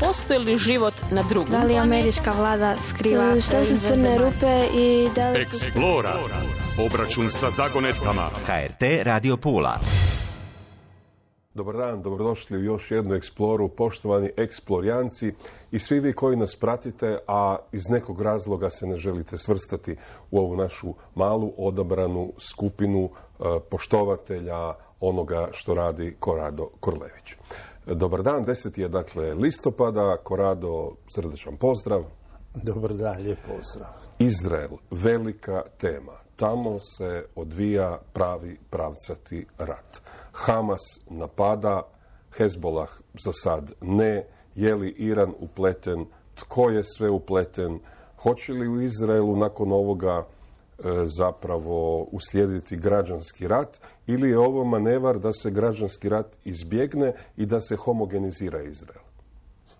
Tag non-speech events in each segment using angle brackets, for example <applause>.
postoji li život na drugom Da li američka vlada skriva... Što su crne rupe i da li... Eksplora. Obračun sa zagonetkama. HRT Radio Pula. Dobar dan, dobrodošli u još jednu eksploru, poštovani eksplorijanci i svi vi koji nas pratite, a iz nekog razloga se ne želite svrstati u ovu našu malu odabranu skupinu e, poštovatelja onoga što radi Korado Korlević. Dobar dan, 10. je dakle listopada, Korado, srdečan pozdrav. Dobar dan, lijep pozdrav. Izrael, velika tema. Tamo se odvija pravi pravcati rat. Hamas napada, Hezbolah za sad ne, je li Iran upleten, tko je sve upleten, hoće li u Izraelu nakon ovoga zapravo uslijediti građanski rat ili je ovo manevar da se građanski rat izbjegne i da se homogenizira Izrael?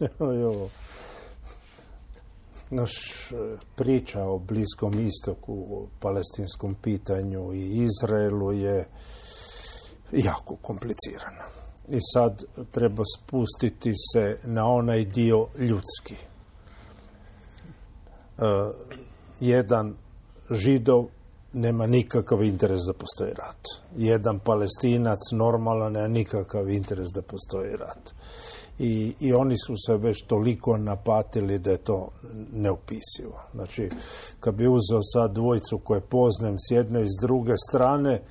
<laughs> Naš e, priča o Bliskom istoku, o palestinskom pitanju i Izraelu je jako komplicirana. I sad treba spustiti se na onaj dio ljudski. E, jedan židov nema nikakav interes da postoji rat. Jedan palestinac normalan nema nikakav interes da postoji rat. I, I oni su se već toliko napatili da je to neupisivo. Znači, kad bi uzeo sad dvojicu koje poznam s jedne i s druge strane,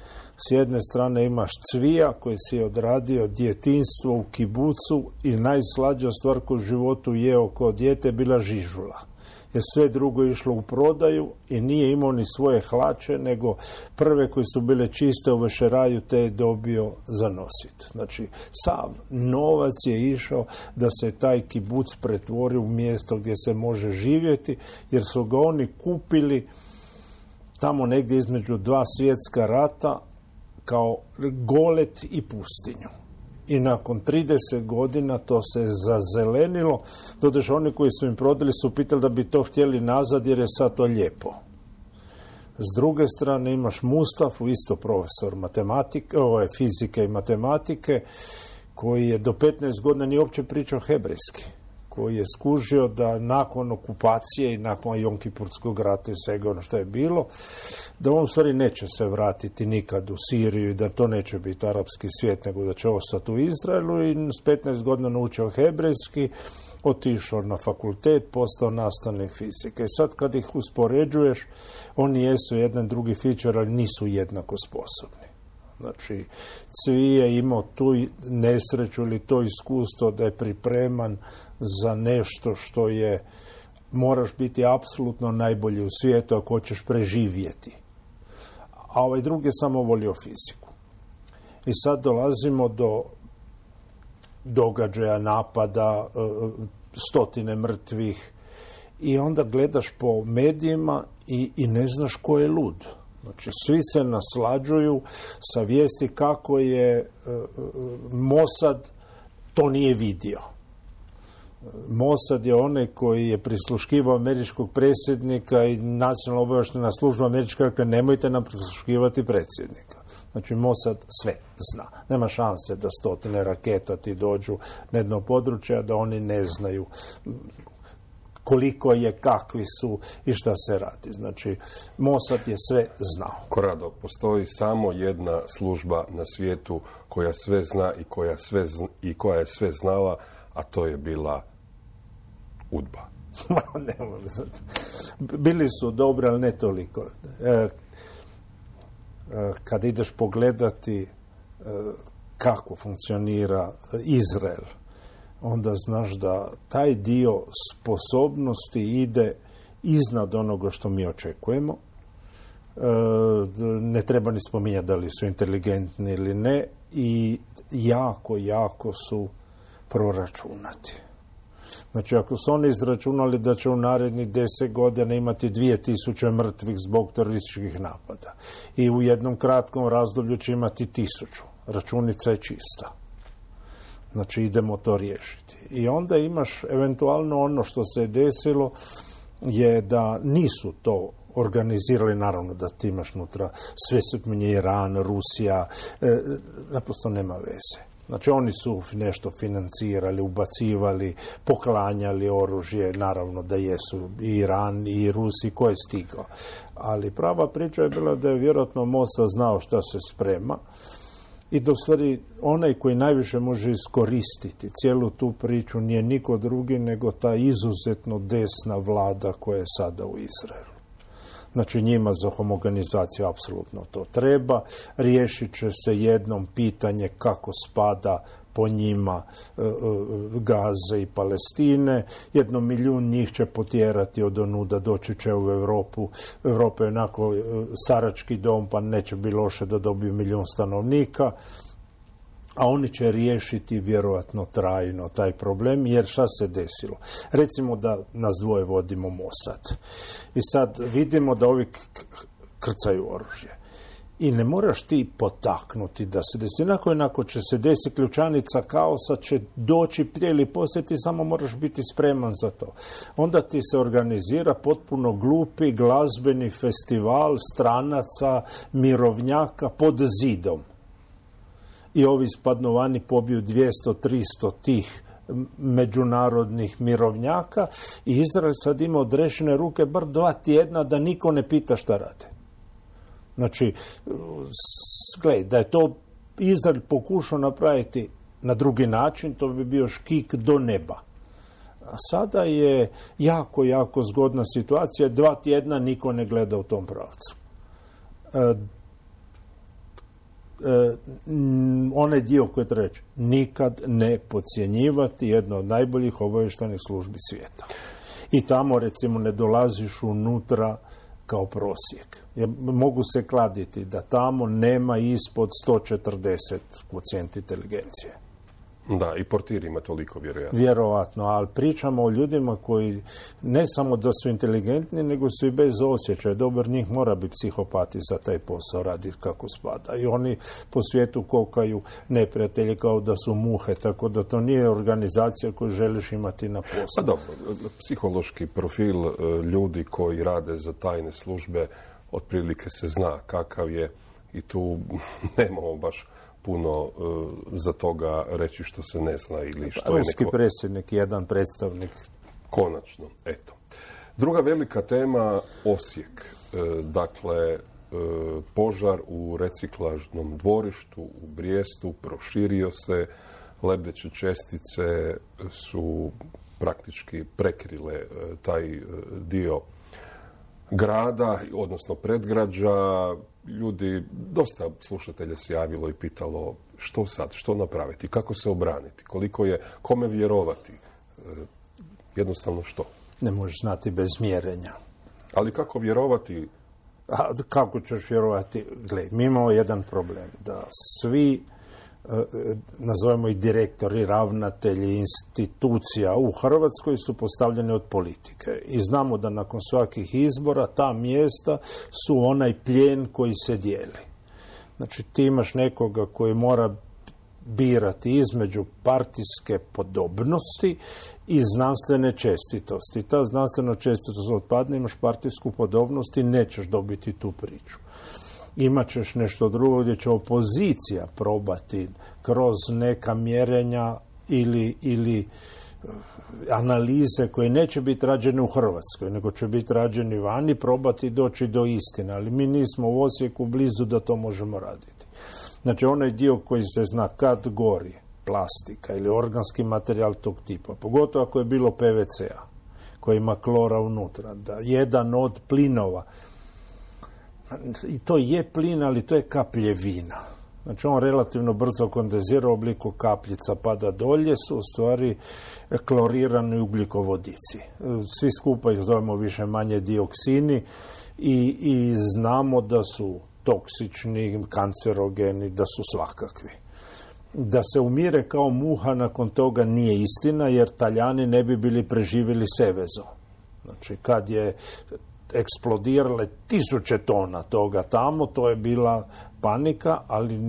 s jedne strane imaš Cvija koji si odradio djetinstvo u kibucu i najslađa stvar koju u životu jeo kao dijete je bila žižula. Jer sve drugo je išlo u prodaju i nije imao ni svoje hlače, nego prve koje su bile čiste u vešeraju te je dobio za nosit. Znači, sav novac je išao da se taj kibuc pretvori u mjesto gdje se može živjeti, jer su ga oni kupili tamo negdje između dva svjetska rata, kao golet i pustinju. I nakon 30 godina to se zazelenilo. Doduše oni koji su im prodali su pitali da bi to htjeli nazad jer je sad to lijepo. S druge strane imaš Mustafu, isto profesor matematike, ovo je fizike i matematike, koji je do 15 godina nije uopće pričao hebrejski koji je skužio da nakon okupacije i nakon Jonkipurskog rata i svega ono što je bilo, da on u stvari neće se vratiti nikad u Siriju i da to neće biti arapski svijet, nego da će ostati u Izraelu i s 15 godina naučio hebrejski, otišao na fakultet, postao nastavnik fizike. Sad kad ih uspoređuješ, oni jesu jedan drugi fičar, ali nisu jednako sposobni. Znači, Cvi je imao tu nesreću ili to iskustvo da je pripreman za nešto što je moraš biti apsolutno najbolji u svijetu ako hoćeš preživjeti. A ovaj drugi je samo volio fiziku. I sad dolazimo do događaja, napada, e, stotine mrtvih i onda gledaš po medijima i, i ne znaš ko je lud. Znači, svi se naslađuju sa vijesti kako je e, e, Mossad to nije vidio. Mossad je onaj koji je prisluškivao američkog predsjednika i nacionalna obavještajna služba američka rekla nemojte nam prisluškivati predsjednika. Znači Mossad sve zna. Nema šanse da stotine raketa ti dođu na jedno područje, da oni ne znaju koliko je, kakvi su i šta se radi. Znači, Mossad je sve znao. Korado, postoji samo jedna služba na svijetu koja sve zna i koja, sve i koja je sve znala, a to je bila udba. <laughs> ne Bili su dobri, ali ne toliko. E, e, kad ideš pogledati e, kako funkcionira Izrael, onda znaš da taj dio sposobnosti ide iznad onoga što mi očekujemo. Ne treba ni spominjati da li su inteligentni ili ne i jako, jako su proračunati. Znači, ako su oni izračunali da će u narednih deset godina imati dvije tisuće mrtvih zbog terorističkih napada i u jednom kratkom razdoblju će imati tisuću, računica je čista. Znači, idemo to riješiti. I onda imaš eventualno ono što se je desilo je da nisu to organizirali, naravno da ti imaš nutra sve Iran, Rusija, e, naprosto nema veze Znači oni su nešto financirali, ubacivali, poklanjali oružje, naravno da jesu i Iran i Rusi, ko je stigao. Ali prava priča je bila da je vjerojatno Mosa znao šta se sprema i da stvari onaj koji najviše može iskoristiti cijelu tu priču nije niko drugi nego ta izuzetno desna vlada koja je sada u Izraelu. Znači njima za homogenizaciju apsolutno to treba. Riješit će se jednom pitanje kako spada po njima e, e, Gaze i Palestine. Jedno milijun njih će potjerati od onuda, doći će u Europu. Europa je onako e, sarački dom, pa neće biti loše da dobiju milijun stanovnika a oni će riješiti vjerojatno trajno taj problem, jer šta se desilo? Recimo da nas dvoje vodimo Mossad. I sad vidimo da ovi krcaju oružje. I ne moraš ti potaknuti da se desi. Onako jednako će se desi ključanica kaosa, će doći prije ili poslije, ti samo moraš biti spreman za to. Onda ti se organizira potpuno glupi glazbeni festival stranaca, mirovnjaka pod zidom i ovi spadnovani pobiju 200-300 tih međunarodnih mirovnjaka i Izrael sad ima odrešene ruke bar dva tjedna da niko ne pita šta rade. Znači, gledaj, da je to Izrael pokušao napraviti na drugi način, to bi bio škik do neba. A sada je jako, jako zgodna situacija. Dva tjedna niko ne gleda u tom pravcu. E, onaj dio koji treba reći, nikad ne podcjenjivati jedno od najboljih obavještajnih službi svijeta. I tamo recimo ne dolaziš unutra kao prosjek. mogu se kladiti da tamo nema ispod 140 kocijent inteligencije. Da, i portir ima toliko, vjerojatno. Vjerovatno, ali pričamo o ljudima koji ne samo da su inteligentni, nego su i bez osjećaja. Dobar njih mora biti psihopati za taj posao, radi kako spada. I oni po svijetu kokaju neprijatelji kao da su muhe, tako da to nije organizacija koju želiš imati na poslu. Pa dobro, psihološki profil e, ljudi koji rade za tajne službe otprilike se zna kakav je i tu <laughs> nemamo baš puno e, za toga reći što se ne zna ili što je neko... predsjednik, jedan predstavnik. Konačno, eto. Druga velika tema, Osijek. E, dakle, e, požar u reciklažnom dvorištu u Brijestu proširio se, lebdeće čestice su praktički prekrile taj dio grada, odnosno predgrađa, ljudi, dosta slušatelja se javilo i pitalo što sad, što napraviti, kako se obraniti, koliko je, kome vjerovati, e, jednostavno što. Ne možeš znati bez mjerenja. Ali kako vjerovati? A, kako ćeš vjerovati? Gle, mi imamo jedan problem, da svi nazovemo i direktori, ravnatelji institucija u Hrvatskoj su postavljeni od politike i znamo da nakon svakih izbora ta mjesta su onaj plijen koji se dijeli. Znači ti imaš nekoga koji mora birati između partijske podobnosti i znanstvene čestitosti. Ta znanstvena čestitost odpadne, imaš partijsku podobnost i nećeš dobiti tu priču imat ćeš nešto drugo gdje će opozicija probati kroz neka mjerenja ili, ili eh, analize koje neće biti rađene u Hrvatskoj, nego će biti rađeni vani, probati doći do istine. Ali mi nismo u Osijeku blizu da to možemo raditi. Znači, onaj dio koji se zna kad gori, plastika ili organski materijal tog tipa, pogotovo ako je bilo PVC-a, koji ima klora unutra, da jedan od plinova i to je plin, ali to je kapljevina. Znači on relativno brzo kondenzira u obliku kapljica pada dolje su u stvari klorirani ugljikovodici. Svi skupa ih zovemo više manje dioksini i, i znamo da su toksični, kancerogeni, da su svakakvi. Da se umire kao muha nakon toga nije istina jer Taljani ne bi bili preživjeli Sevezo. Znači kad je eksplodirale tisuće tona toga tamo, to je bila panika, ali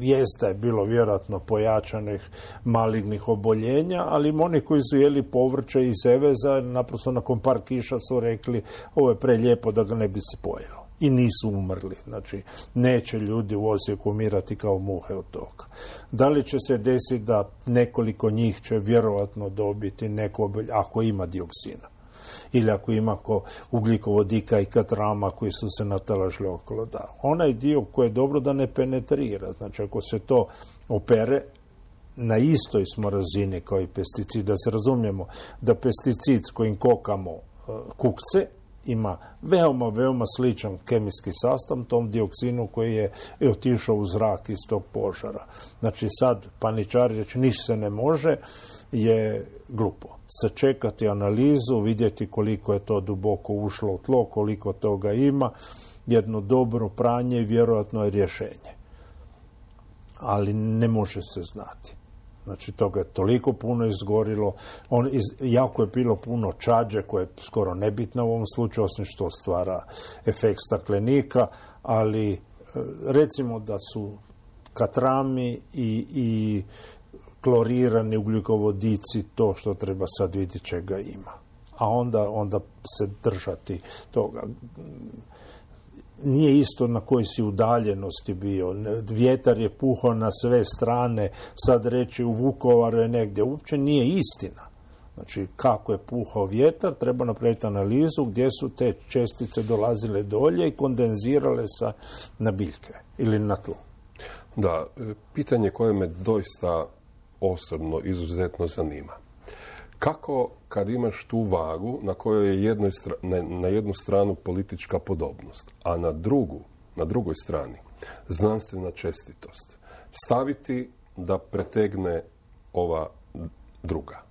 jeste je bilo vjerojatno pojačanih malignih oboljenja, ali oni koji su jeli povrće i seveza, naprosto nakon par kiša su rekli ovo je prelijepo da ga ne bi se pojelo. i nisu umrli. Znači, neće ljudi u Osijeku umirati kao muhe od toga. Da li će se desiti da nekoliko njih će vjerojatno dobiti neko, ako ima dioksina ili ako ima ko ugljikovodika i katrama koji su se natalažili okolo. Da, onaj dio koji je dobro da ne penetrira. Znači, ako se to opere, na istoj smo razini kao i pesticid. Da se razumijemo da pesticid s kojim kokamo e, kukce ima veoma, veoma sličan kemijski sastav tom dioksinu koji je otišao u zrak iz tog požara. Znači sad paničari reći ništa se ne može je glupo. Sačekati analizu, vidjeti koliko je to duboko ušlo u tlo, koliko toga ima, jedno dobro pranje i vjerojatno je rješenje. Ali ne može se znati. Znači, toga je toliko puno izgorilo. On, iz, jako je bilo puno čađe koje je skoro nebitno u ovom slučaju, osim što stvara efekt staklenika, ali e, recimo da su katrami i, i klorirani ugljikovodici to što treba sad vidjeti čega ima. A onda, onda se držati toga nije isto na kojoj si udaljenosti bio. Vjetar je puhao na sve strane, sad reći u Vukovaru je negdje. Uopće nije istina. Znači, kako je puhao vjetar, treba napraviti analizu gdje su te čestice dolazile dolje i kondenzirale sa na biljke ili na tlu. Da, e, pitanje koje me doista osobno izuzetno zanima. Kako kad imaš tu vagu na kojoj je jednoj na jednu stranu politička podobnost, a na drugu, na drugoj strani znanstvena čestitost, staviti da pretegne ova druga?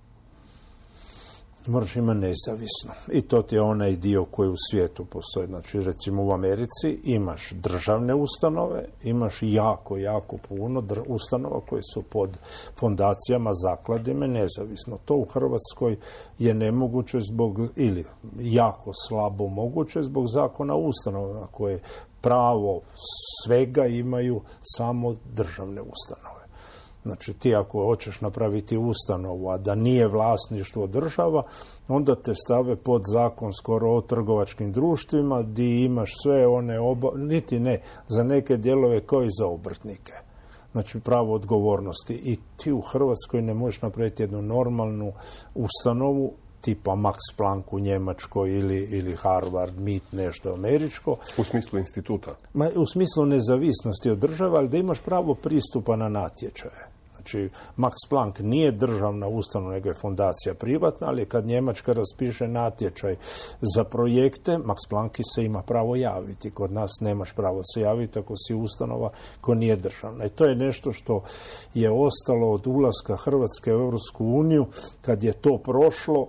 Moraš ima nezavisno. I to ti je onaj dio koji u svijetu postoji. Znači, recimo u Americi imaš državne ustanove, imaš jako, jako puno ustanova koje su pod fondacijama, zakladima nezavisno. To u Hrvatskoj je nemoguće zbog, ili jako slabo moguće zbog zakona ustanova koje pravo svega imaju samo državne ustanove. Znači ti ako hoćeš napraviti ustanovu, a da nije vlasništvo država, onda te stave pod zakon skoro o trgovačkim društvima di imaš sve one oba, niti ne, za neke dijelove kao i za obrtnike. Znači pravo odgovornosti. I ti u Hrvatskoj ne možeš napraviti jednu normalnu ustanovu tipa Max Planck u Njemačkoj ili, ili Harvard, MIT, nešto američko. U smislu instituta? Ma, u smislu nezavisnosti od države, ali da imaš pravo pristupa na natječaje. Znači, Max Planck nije državna ustanova, nego je fondacija privatna, ali kad Njemačka raspiše natječaj za projekte, Max Planck se ima pravo javiti. Kod nas nemaš pravo se javiti ako si ustanova ko nije državna. I to je nešto što je ostalo od ulaska Hrvatske u Europsku uniju. Kad je to prošlo,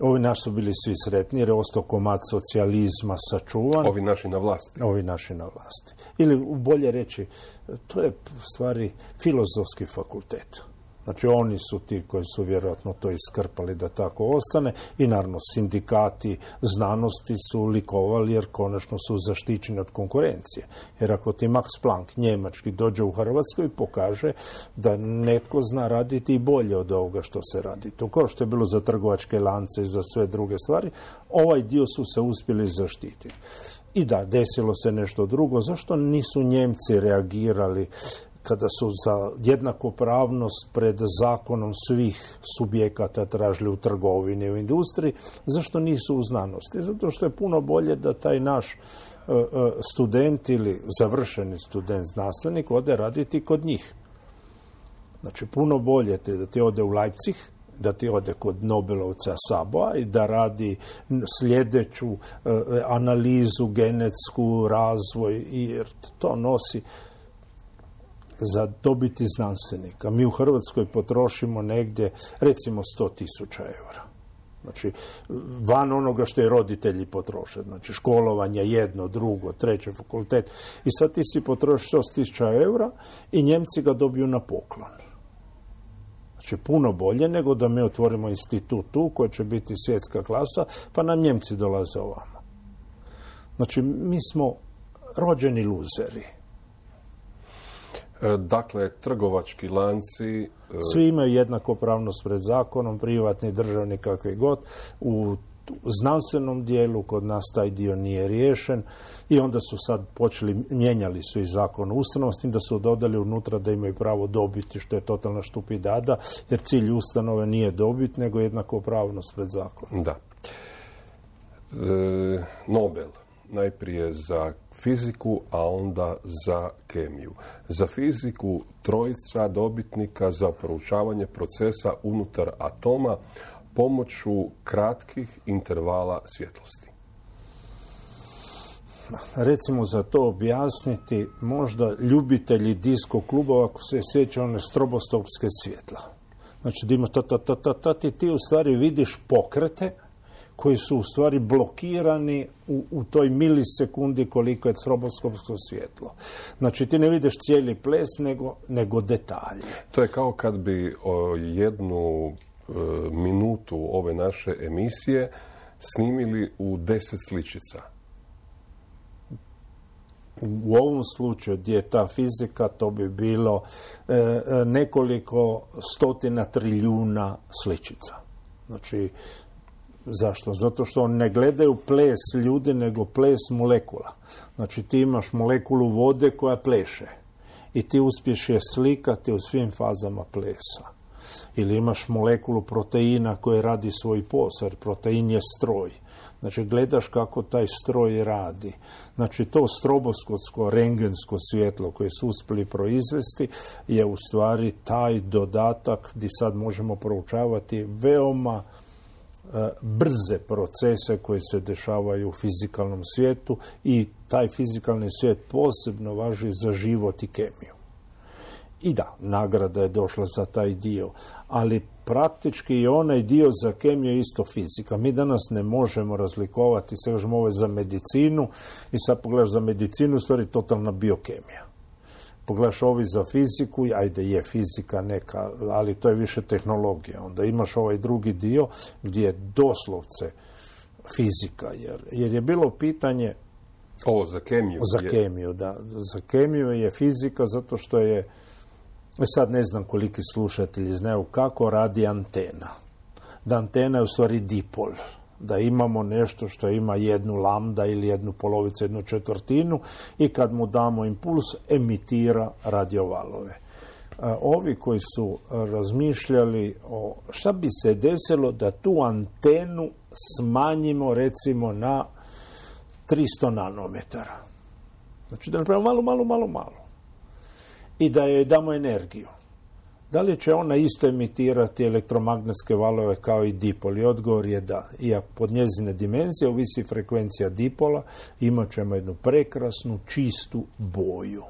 Ovi naši su bili svi sretni jer je ostao komad socijalizma sačuvan. Ovi naši na vlasti. Ovi naši na vlasti. Ili bolje reći, to je u stvari filozofski fakultet. Znači oni su ti koji su vjerojatno to iskrpali da tako ostane i naravno sindikati znanosti su likovali jer konačno su zaštićeni od konkurencije. Jer ako ti Max Planck njemački dođe u Hrvatskoj i pokaže da netko zna raditi i bolje od ovoga što se radi. To kao što je bilo za trgovačke lance i za sve druge stvari, ovaj dio su se uspjeli zaštititi. I da, desilo se nešto drugo. Zašto nisu Njemci reagirali kada su za jednakopravnost pred zakonom svih subjekata tražili u trgovini u industriji, zašto nisu u znanosti? Zato što je puno bolje da taj naš e, e, student ili završeni student znanstvenik ode raditi kod njih. Znači, puno bolje te da ti ode u Leipzig, da ti ode kod Nobelovca Saboa i da radi sljedeću e, analizu, genetsku, razvoj, jer to nosi za dobiti znanstvenika. Mi u Hrvatskoj potrošimo negdje recimo 100 tisuća eura. Znači, van onoga što je roditelji potroše. Znači, školovanje jedno, drugo, treće, fakultet. I sad ti si potroši 100 tisuća eura i Njemci ga dobiju na poklon. Znači, puno bolje nego da mi otvorimo institut tu koji će biti svjetska klasa, pa nam Njemci dolaze ovamo. Znači, mi smo rođeni luzeri dakle, trgovački lanci... E, Svi imaju jednakopravnost pred zakonom, privatni, državni, kakvi god. U znanstvenom dijelu kod nas taj dio nije riješen i onda su sad počeli, mijenjali su i zakon o ustanovosti, da su dodali unutra da imaju pravo dobiti, što je totalna štupidada, jer cilj ustanove nije dobit, nego jednakopravnost pred zakonom. Da. E, Nobel, najprije za fiziku, a onda za kemiju. Za fiziku trojica dobitnika za proučavanje procesa unutar atoma pomoću kratkih intervala svjetlosti. Recimo za to objasniti možda ljubitelji disko klubova ako se sjeća one strobostopske svjetla. Znači da ima ta, ta, ta, ta, ti, ti u stvari vidiš pokrete koji su u stvari blokirani u, u toj milisekundi koliko je stroboskopsko svjetlo. Znači ti ne vidiš cijeli ples nego, nego detalje. To je kao kad bi o, jednu e, minutu ove naše emisije snimili u deset sličica. U ovom slučaju gdje je ta fizika, to bi bilo e, e, nekoliko stotina trilijuna sličica. Znači, Zašto? Zato što ne gledaju ples ljudi, nego ples molekula. Znači ti imaš molekulu vode koja pleše i ti uspješ je slikati u svim fazama plesa. Ili imaš molekulu proteina koji radi svoj posao, jer protein je stroj. Znači, gledaš kako taj stroj radi. Znači, to stroboskotsko, rengensko svjetlo koje su uspjeli proizvesti je u stvari taj dodatak gdje sad možemo proučavati veoma brze procese koji se dešavaju u fizikalnom svijetu i taj fizikalni svijet posebno važi za život i kemiju. I da, nagrada je došla za taj dio, ali praktički i onaj dio za kemiju je isto fizika. Mi danas ne možemo razlikovati, sve kažemo ovo za medicinu i sad pogledaš za medicinu, u stvari totalna biokemija pogledaš ovi za fiziku, ajde je fizika neka, ali to je više tehnologija. Onda imaš ovaj drugi dio gdje je doslovce fizika, jer, jer je bilo pitanje... Ovo za kemiju. Za kemiju, da. Za kemiju je fizika zato što je, e sad ne znam koliki slušatelji znaju kako radi antena. Da antena je u stvari dipol da imamo nešto što ima jednu lambda ili jednu polovicu, jednu četvrtinu i kad mu damo impuls emitira radiovalove. Ovi koji su razmišljali o šta bi se desilo da tu antenu smanjimo recimo na 300 nanometara. Znači da napravimo malo, malo, malo, malo. I da joj damo energiju. Da li će ona isto emitirati elektromagnetske valove kao i dipol? I odgovor je da. Iako pod njezine dimenzije ovisi frekvencija dipola, imat ćemo jednu prekrasnu, čistu boju.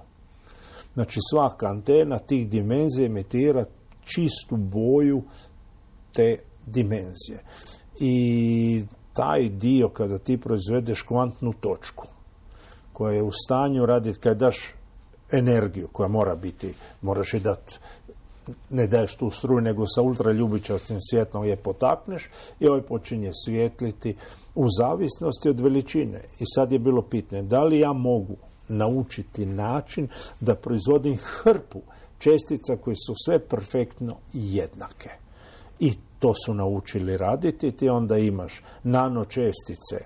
Znači svaka antena tih dimenzija emitira čistu boju te dimenzije. I taj dio kada ti proizvedeš kvantnu točku koja je u stanju raditi, kada daš energiju koja mora biti, moraš je dati ne daješ tu struju, nego sa ultraljubičastim svjetlom je potakneš i ovaj počinje svijetliti u zavisnosti od veličine. I sad je bilo pitanje, da li ja mogu naučiti način da proizvodim hrpu čestica koje su sve perfektno jednake. I to su naučili raditi, ti onda imaš nanočestice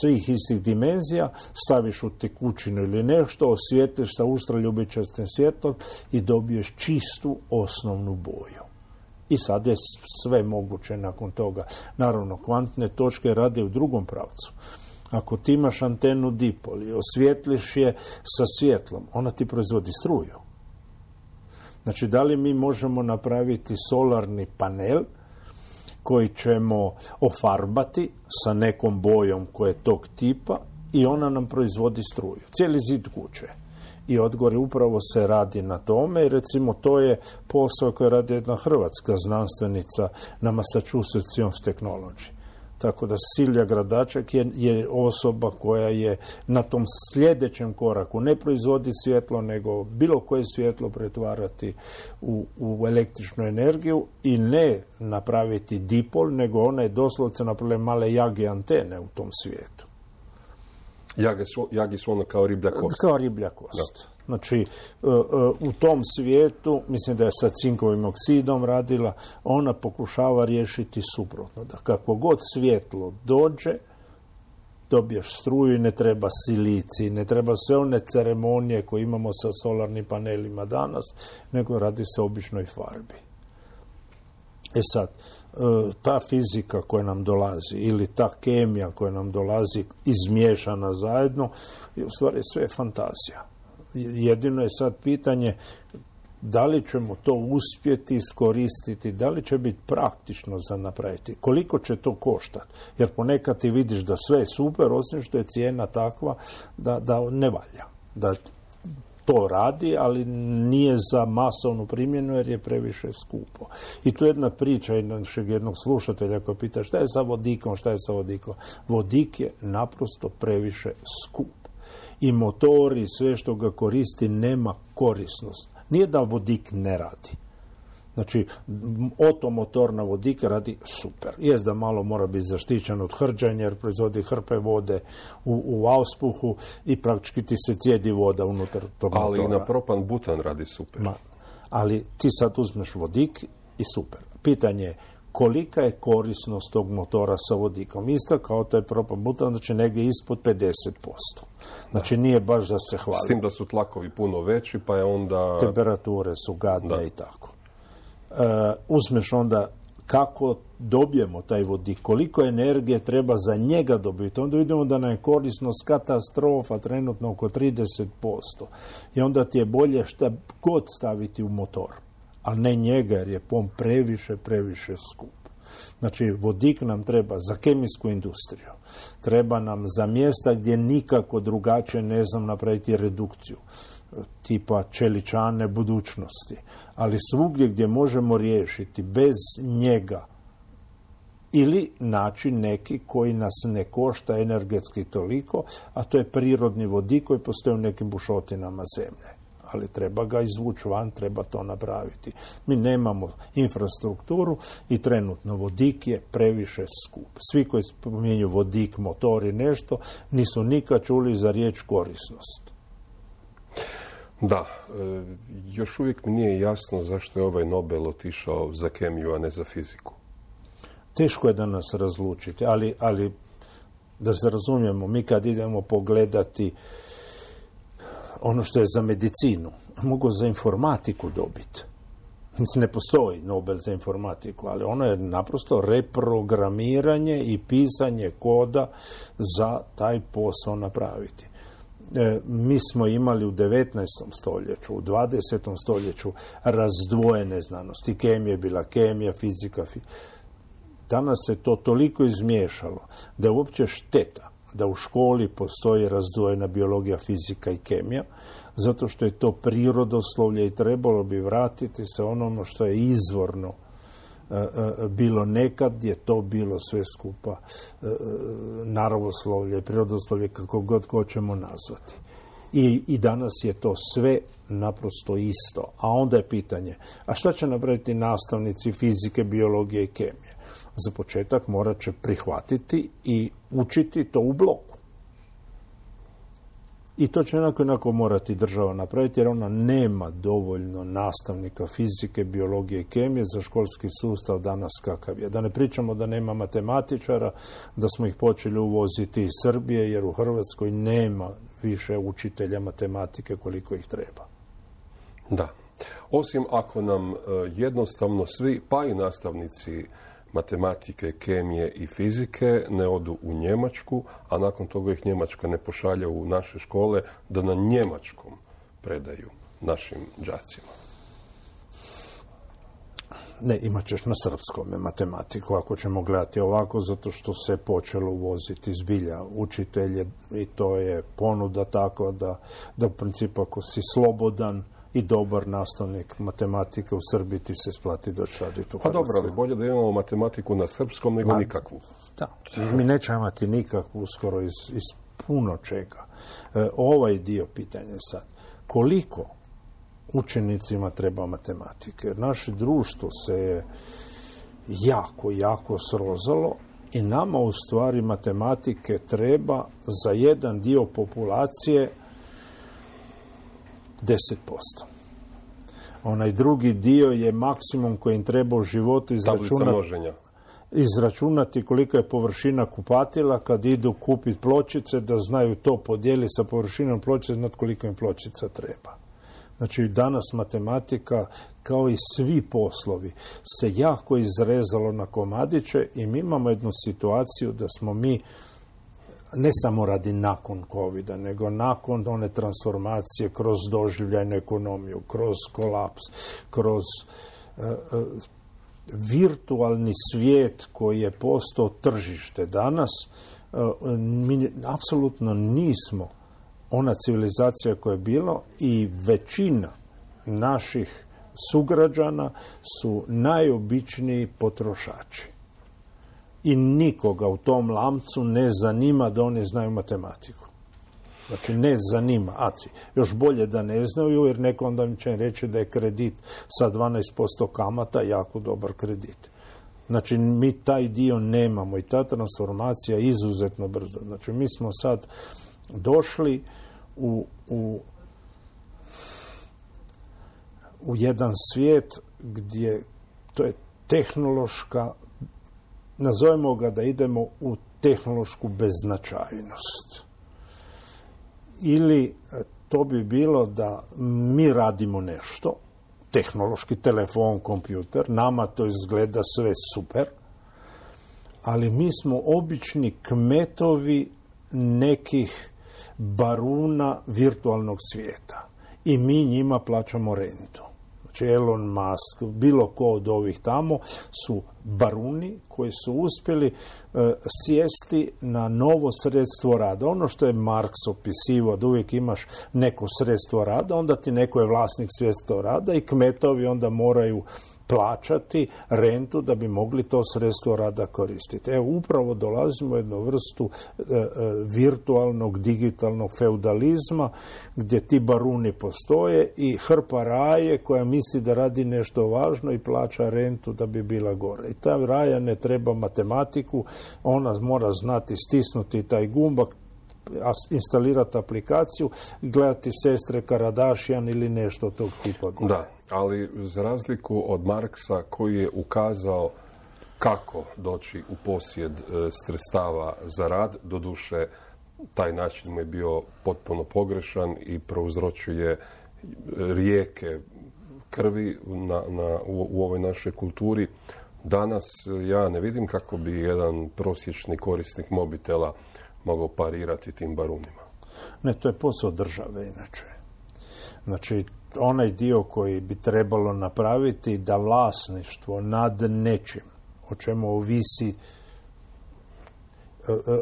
svih istih dimenzija, staviš u tekućinu ili nešto, osvijetliš sa ultraljubičastim svjetlom i dobiješ čistu osnovnu boju. I sad je sve moguće nakon toga. Naravno, kvantne točke rade u drugom pravcu. Ako ti imaš antenu dipol i osvijetliš je sa svjetlom, ona ti proizvodi struju. Znači, da li mi možemo napraviti solarni panel koji ćemo ofarbati sa nekom bojom koja je tog tipa i ona nam proizvodi struju. Cijeli zid kuće. I odgovor upravo se radi na tome i recimo to je posao koji radi jedna hrvatska znanstvenica na Massachusetts Technology. Tako da Silja Gradačak je, je osoba koja je na tom sljedećem koraku ne proizvodi svjetlo, nego bilo koje svjetlo pretvarati u, u električnu energiju i ne napraviti dipol, nego ona je doslovce napravila male jage antene u tom svijetu. Jage su, jagi su ono kao riblja kost. Kao riblja kost. Znači, e, e, u tom svijetu, mislim da je sa cinkovim oksidom radila, ona pokušava riješiti suprotno. Da kako god svjetlo dođe, dobiješ struju i ne treba silici, ne treba sve one ceremonije koje imamo sa solarnim panelima danas, nego radi se o običnoj farbi. E sad, e, ta fizika koja nam dolazi ili ta kemija koja nam dolazi izmiješana zajedno je u stvari sve fantazija. Jedino je sad pitanje da li ćemo to uspjeti iskoristiti, da li će biti praktično za napraviti, koliko će to koštati. Jer ponekad ti vidiš da sve je super, osim što je cijena takva da, da ne valja. Da to radi, ali nije za masovnu primjenu jer je previše skupo. I tu jedna priča našeg jednog slušatelja koji pita šta je sa vodikom, šta je sa vodikom. Vodik je naprosto previše skup. I motori, sve što ga koristi, nema korisnost. Nije da vodik ne radi. Znači, otomotor na vodika radi super. Jest da malo mora biti zaštićen od hrđanja jer proizvodi hrpe vode u, u auspuhu i praktički ti se cijedi voda unutar tog Ali i na propan butan radi super. Ma, ali ti sad uzmeš vodik i super. Pitanje je kolika je korisnost tog motora sa vodikom. Isto kao taj propan butan, znači negdje ispod 50%. Znači nije baš da se hvali. S tim da su tlakovi puno veći, pa je onda... Temperature su gadne i tako. E, uzmeš onda kako dobijemo taj vodik, koliko energije treba za njega dobiti, onda vidimo da nam je korisnost katastrofa trenutno oko 30%. I onda ti je bolje šta god staviti u motor, ali ne njega jer je pom previše, previše skup. Znači, vodik nam treba za kemijsku industriju, treba nam za mjesta gdje nikako drugačije ne znam napraviti redukciju tipa čeličane budućnosti. Ali svugdje gdje možemo riješiti bez njega ili način neki koji nas ne košta energetski toliko, a to je prirodni vodik koji postoji u nekim bušotinama zemlje. Ali treba ga izvući van, treba to napraviti. Mi nemamo infrastrukturu i trenutno vodik je previše skup. Svi koji spominju vodik, motor i nešto, nisu nikad čuli za riječ korisnost. Da, e, još uvijek mi nije jasno zašto je ovaj Nobel otišao za kemiju, a ne za fiziku. Teško je da nas razlučiti, ali, ali da se razumijemo, mi kad idemo pogledati ono što je za medicinu, mogu za informatiku dobiti. Mislim, ne postoji Nobel za informatiku, ali ono je naprosto reprogramiranje i pisanje koda za taj posao napraviti. E, mi smo imali u 19. stoljeću, u 20. stoljeću razdvojene znanosti. Kemija je bila kemija, fizika. Danas se to toliko izmiješalo da je uopće šteta da u školi postoji razdvojena biologija, fizika i kemija, zato što je to prirodoslovlje i trebalo bi vratiti se onome što je izvorno E, e, bilo nekad je to bilo sve skupa e, naravoslovlje, prirodoslovlje, kako god hoćemo nazvati. I, I danas je to sve naprosto isto. A onda je pitanje, a šta će napraviti nastavnici fizike, biologije i kemije? Za početak morat će prihvatiti i učiti to u bloku. I to će onako onako morati država napraviti jer ona nema dovoljno nastavnika fizike, biologije i kemije za školski sustav danas kakav je. Da ne pričamo da nema matematičara, da smo ih počeli uvoziti iz Srbije jer u Hrvatskoj nema više učitelja matematike koliko ih treba. Da. Osim ako nam e, jednostavno svi, pa i nastavnici matematike, kemije i fizike ne odu u Njemačku, a nakon toga ih Njemačka ne pošalje u naše škole da na njemačkom predaju našim đacima. Ne, imat ćeš na srpskom matematiku, ako ćemo gledati ovako, zato što se počelo uvoziti zbilja učitelje i to je ponuda tako da, da u principu ako si slobodan, i dobar nastavnik matematike u Srbiji ti se splati doći raditi u Pa dobro, ali bolje da imamo matematiku na srpskom nego nikakvu. Da, mi nećemo imati nikakvu uskoro iz, iz puno čega. E, ovaj dio pitanja sad. Koliko učenicima treba matematike? Naše društvo se je jako, jako srozalo i nama u stvari matematike treba za jedan dio populacije 10%. Onaj drugi dio je maksimum koji im treba u životu izračunati izračunati kolika je površina kupatila kad idu kupiti pločice, da znaju to podijeliti sa površinom pločice, znati koliko im pločica treba. Znači, danas matematika, kao i svi poslovi, se jako izrezalo na komadiće i mi imamo jednu situaciju da smo mi ne samo radi nakon covid nego nakon one transformacije kroz doživljajnu ekonomiju, kroz kolaps, kroz e, e, virtualni svijet koji je postao tržište danas, e, mi apsolutno nismo ona civilizacija koja je bilo i većina naših sugrađana su najobičniji potrošači. I nikoga u tom lamcu ne zanima da oni znaju matematiku. Znači ne zanima, aci. Još bolje da ne znaju jer neko onda mi će reći da je kredit sa 12% kamata jako dobar kredit. Znači mi taj dio nemamo i ta transformacija je izuzetno brza. Znači mi smo sad došli u, u, u jedan svijet gdje to je tehnološka, nazovemo ga da idemo u tehnološku beznačajnost. Ili e, to bi bilo da mi radimo nešto, tehnološki telefon, kompjuter, nama to izgleda sve super, ali mi smo obični kmetovi nekih baruna virtualnog svijeta i mi njima plaćamo rentu. Znači Elon Musk, bilo ko od ovih tamo su baruni koji su uspjeli e, sjesti na novo sredstvo rada. Ono što je Marks opisivao da uvijek imaš neko sredstvo rada, onda ti neko je vlasnik sredstva rada i kmetovi onda moraju plaćati rentu da bi mogli to sredstvo rada koristiti. Evo, upravo dolazimo u jednu vrstu e, e, virtualnog, digitalnog feudalizma gdje ti baruni postoje i hrpa raje koja misli da radi nešto važno i plaća rentu da bi bila gore. I ta raja ne treba matematiku, ona mora znati stisnuti taj gumbak, instalirati aplikaciju, gledati sestre Karadašijan ili nešto tog tipa. Da, ali za razliku od Marksa koji je ukazao kako doći u posjed e, sredstava za rad, doduše taj način mu je bio potpuno pogrešan i prouzročuje rijeke krvi na, na, u, u ovoj našoj kulturi. Danas ja ne vidim kako bi jedan prosječni korisnik mobitela mogao parirati tim barunima. Ne, to je posao države inače. Znači, onaj dio koji bi trebalo napraviti da vlasništvo nad nečim o čemu ovisi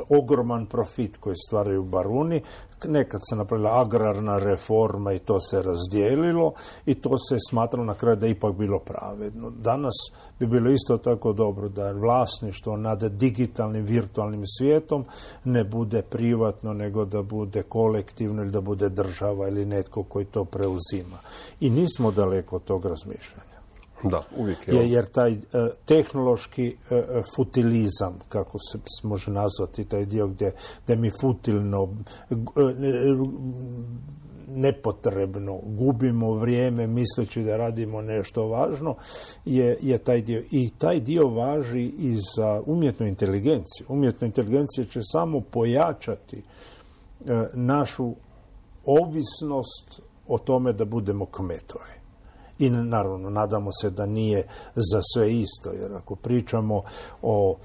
ogroman profit koji stvaraju baruni. Nekad se napravila agrarna reforma i to se razdijelilo i to se smatralo na kraju da je ipak bilo pravedno. Danas bi bilo isto tako dobro da vlasništvo nad digitalnim virtualnim svijetom ne bude privatno nego da bude kolektivno ili da bude država ili netko koji to preuzima. I nismo daleko od tog razmišljanja. Da, uvijek je. Jer taj e, tehnološki e, e, futilizam, kako se može nazvati taj dio gdje, gdje mi futilno nepotrebno gubimo vrijeme misleći da radimo nešto važno je, je taj dio. I taj dio važi i za umjetnu inteligenciju. Umjetna inteligencija će samo pojačati našu ovisnost o tome da budemo kmetovi. I naravno, nadamo se da nije za sve isto, jer ako pričamo o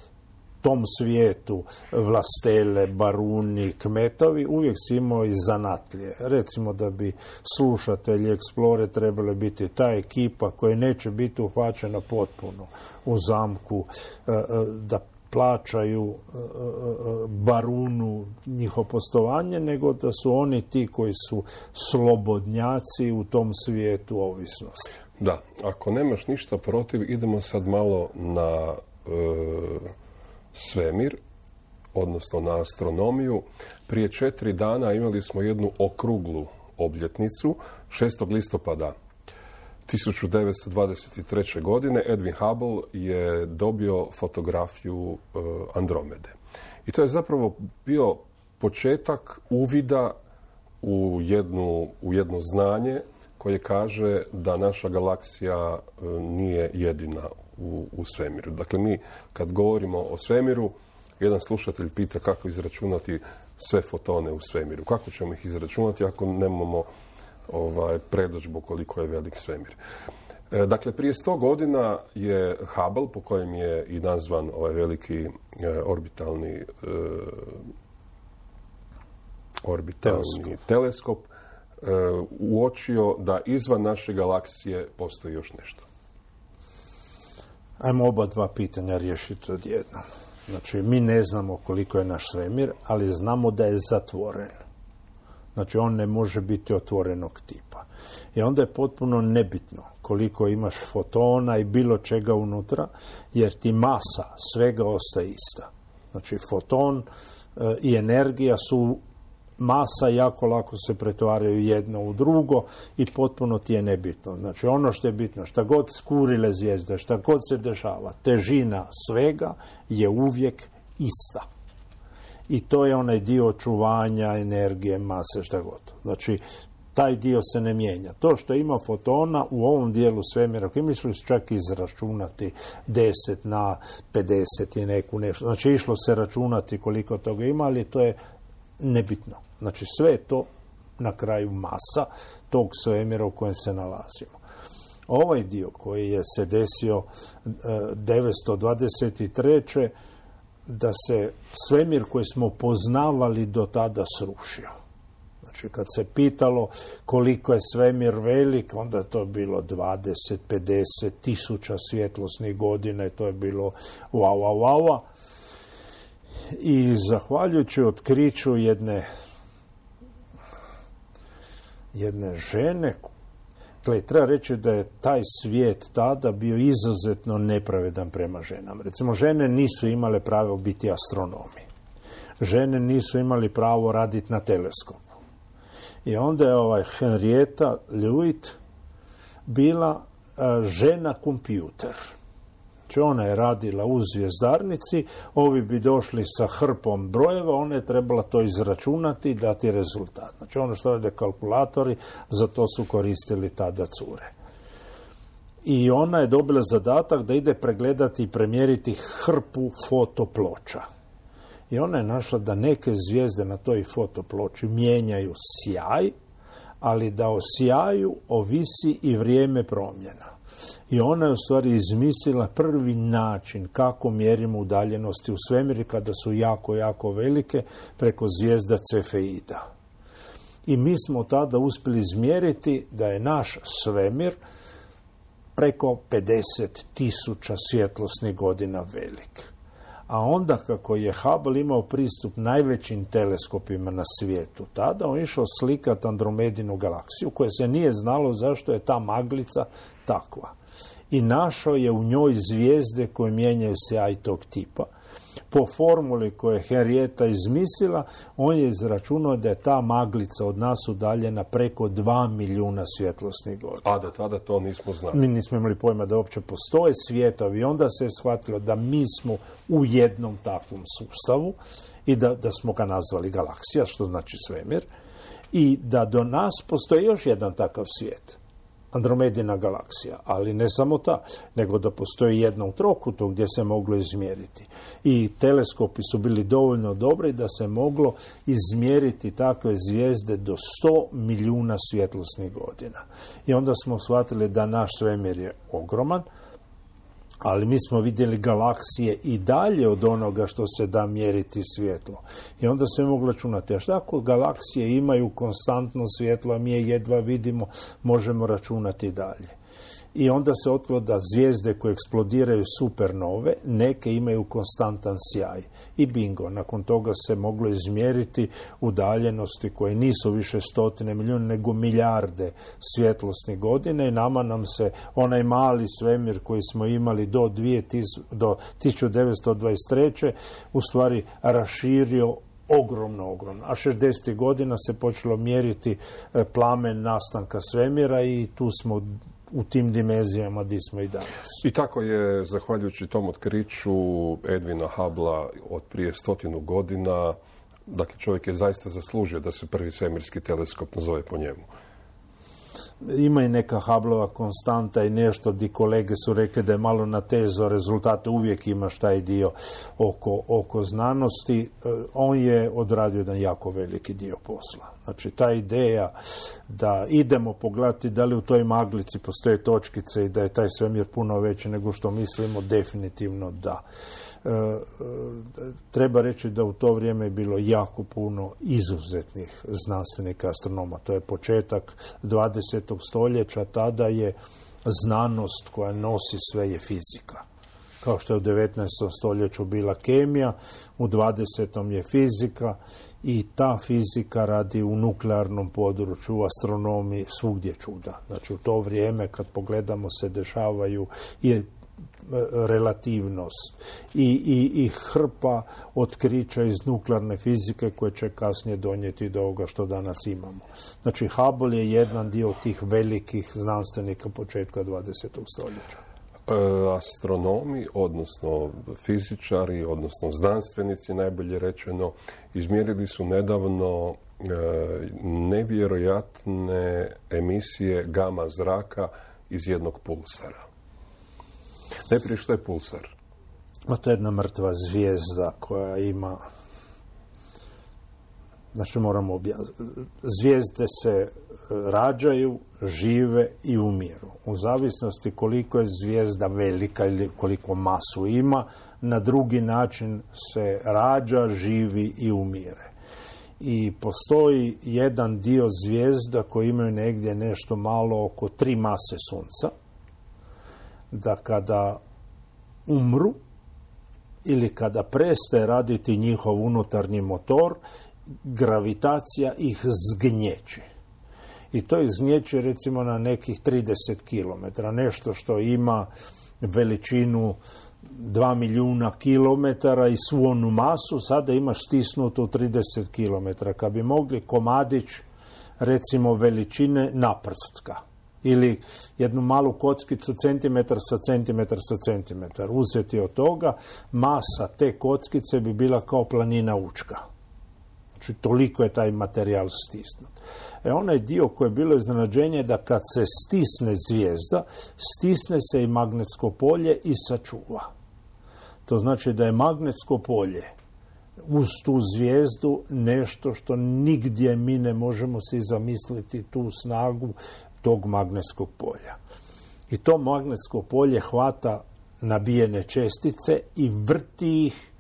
tom svijetu vlastele, baruni, kmetovi, uvijek si imao i zanatlje. Recimo da bi slušatelji Explore trebali biti ta ekipa koja neće biti uhvaćena potpuno u zamku, e, e, da plaćaju e, e, e, barunu njihovo postovanje, nego da su oni ti koji su slobodnjaci u tom svijetu ovisnosti. Da, ako nemaš ništa protiv, idemo sad malo na svemir, odnosno na astronomiju. Prije četiri dana imali smo jednu okruglu obljetnicu, 6. listopada 1923. godine Edwin Hubble je dobio fotografiju e, Andromede. I to je zapravo bio početak uvida u, jednu, u jedno znanje koje kaže da naša galaksija e, nije jedina u, u svemiru. Dakle, mi kad govorimo o svemiru, jedan slušatelj pita kako izračunati sve fotone u svemiru. Kako ćemo ih izračunati ako nemamo ovaj, predođbu koliko je velik svemir. E, dakle, prije sto godina je Hubble, po kojem je i nazvan ovaj veliki e, orbitalni e, orbitalni teleskop, uočio da izvan naše galaksije postoji još nešto. Ajmo oba dva pitanja riješiti odjednom. Znači, mi ne znamo koliko je naš svemir, ali znamo da je zatvoren. Znači, on ne može biti otvorenog tipa. I onda je potpuno nebitno koliko imaš fotona i bilo čega unutra, jer ti masa svega ostaje ista. Znači, foton e, i energija su masa jako lako se pretvaraju jedno u drugo i potpuno ti je nebitno. Znači ono što je bitno, šta god skurile zvijezde, šta god se dešava, težina svega je uvijek ista. I to je onaj dio očuvanja, energije, mase, šta god. Znači, taj dio se ne mijenja. To što ima fotona u ovom dijelu svemira, ako misliš čak izračunati 10 na 50 i neku nešto. Znači, išlo se računati koliko toga ima, ali to je nebitno. Znači sve je to na kraju masa tog svemira u kojem se nalazimo. Ovaj dio koji je se desio 923. Da se svemir koji smo poznavali do tada srušio. Znači kad se pitalo koliko je svemir velik, onda je to bilo 20, 50 tisuća svjetlosnih godina i to je bilo wow, wow, wow. I zahvaljujući otkriću jedne jedne žene. Gle, treba reći da je taj svijet tada bio izuzetno nepravedan prema ženama. Recimo, žene nisu imale pravo biti astronomi. Žene nisu imali pravo raditi na teleskopu. I onda je ovaj Henrietta Lewitt bila žena kompjuter Znači ona je radila u zvijezdarnici, ovi bi došli sa hrpom brojeva, ona je trebala to izračunati i dati rezultat. Znači ono što rade kalkulatori, za to su koristili tada cure. I ona je dobila zadatak da ide pregledati i premjeriti hrpu fotoploča. I ona je našla da neke zvijezde na toj fotoploči mijenjaju sjaj, ali da o sjaju ovisi i vrijeme promjena. I ona je u stvari izmislila prvi način kako mjerimo udaljenosti u svemiri kada su jako, jako velike preko zvijezda Cefeida. I mi smo tada uspjeli izmjeriti da je naš svemir preko 50 tisuća svjetlosnih godina velik. A onda kako je Hubble imao pristup najvećim teleskopima na svijetu, tada on išao slikati Andromedinu galaksiju koja se nije znalo zašto je ta maglica takva i našao je u njoj zvijezde koje mijenjaju sjaj tog tipa. Po formuli koje je Henrietta izmislila, on je izračunao da je ta maglica od nas udaljena preko 2 milijuna svjetlosnih godina. A da tada to nismo znali. Mi nismo imali pojma da uopće postoje svijetovi i onda se je shvatilo da mi smo u jednom takvom sustavu i da, da smo ga nazvali galaksija, što znači svemir, i da do nas postoji još jedan takav svijet. Andromedina galaksija, ali ne samo ta, nego da postoji jedna u trokutu gdje se moglo izmjeriti. I teleskopi su bili dovoljno dobri da se moglo izmjeriti takve zvijezde do 100 milijuna svjetlosnih godina. I onda smo shvatili da naš svemir je ogroman, ali mi smo vidjeli galaksije i dalje od onoga što se da mjeriti svjetlo. I onda se moglo računati, a šta ako galaksije imaju konstantno svjetlo, a mi je jedva vidimo, možemo računati dalje i onda se otkrilo da zvijezde koje eksplodiraju supernove, neke imaju konstantan sjaj. I bingo, nakon toga se moglo izmjeriti udaljenosti koje nisu više stotine milijuna, nego milijarde svjetlosnih godine i nama nam se onaj mali svemir koji smo imali do, 2000, do 1923. u stvari raširio ogromno, ogromno. A 60. godina se počelo mjeriti e, plamen nastanka svemira i tu smo u tim dimenzijama gdje smo i danas. I tako je, zahvaljujući tom otkriću Edvina Habla od prije stotinu godina, Dakle, čovjek je zaista zaslužio da se prvi svemirski teleskop nazove po njemu ima i neka Hablova konstanta i nešto di kolege su rekli da je malo na tezo rezultate, uvijek imaš taj dio oko, oko znanosti. E, on je odradio jedan jako veliki dio posla. Znači, ta ideja da idemo pogledati da li u toj maglici postoje točkice i da je taj svemir puno veći nego što mislimo, definitivno da. E, e, treba reći da u to vrijeme je bilo jako puno izuzetnih znanstvenika astronoma. To je početak 20. stoljeća, tada je znanost koja nosi sve je fizika. Kao što je u 19. stoljeću bila kemija, u 20. je fizika i ta fizika radi u nuklearnom području, u astronomiji, svugdje čuda. Znači u to vrijeme kad pogledamo se dešavaju i relativnost i, i, i hrpa otkrića iz nuklearne fizike koje će kasnije donijeti do ovoga što danas imamo. Znači Hubble je jedan dio tih velikih znanstvenika početka 20. stoljeća. E, astronomi, odnosno fizičari, odnosno znanstvenici, najbolje rečeno, izmjerili su nedavno e, nevjerojatne emisije gama zraka iz jednog pulsara. Najprije što je pulsar? Ma to je jedna mrtva zvijezda koja ima znači moramo objasniti. Zvijezde se e, rađaju, žive i umiru. U zavisnosti koliko je zvijezda velika ili koliko masu ima, na drugi način se rađa, živi i umire. I postoji jedan dio zvijezda koji imaju negdje nešto malo oko tri mase sunca da kada umru ili kada prestaje raditi njihov unutarnji motor, gravitacija ih zgnječe. I to izgnječe recimo na nekih 30 km, nešto što ima veličinu 2 milijuna kilometara i svu onu masu, sada imaš stisnuto 30 km. Kad bi mogli komadić recimo veličine naprstka, ili jednu malu kockicu centimetar sa centimetar sa centimetar uzeti od toga, masa te kockice bi bila kao planina učka. Znači, toliko je taj materijal stisnut. E, onaj dio koji je bilo iznenađenje da kad se stisne zvijezda, stisne se i magnetsko polje i sačuva. To znači da je magnetsko polje uz tu zvijezdu nešto što nigdje mi ne možemo si zamisliti tu snagu tog magnetskog polja. I to magnetsko polje hvata nabijene čestice i vrti ih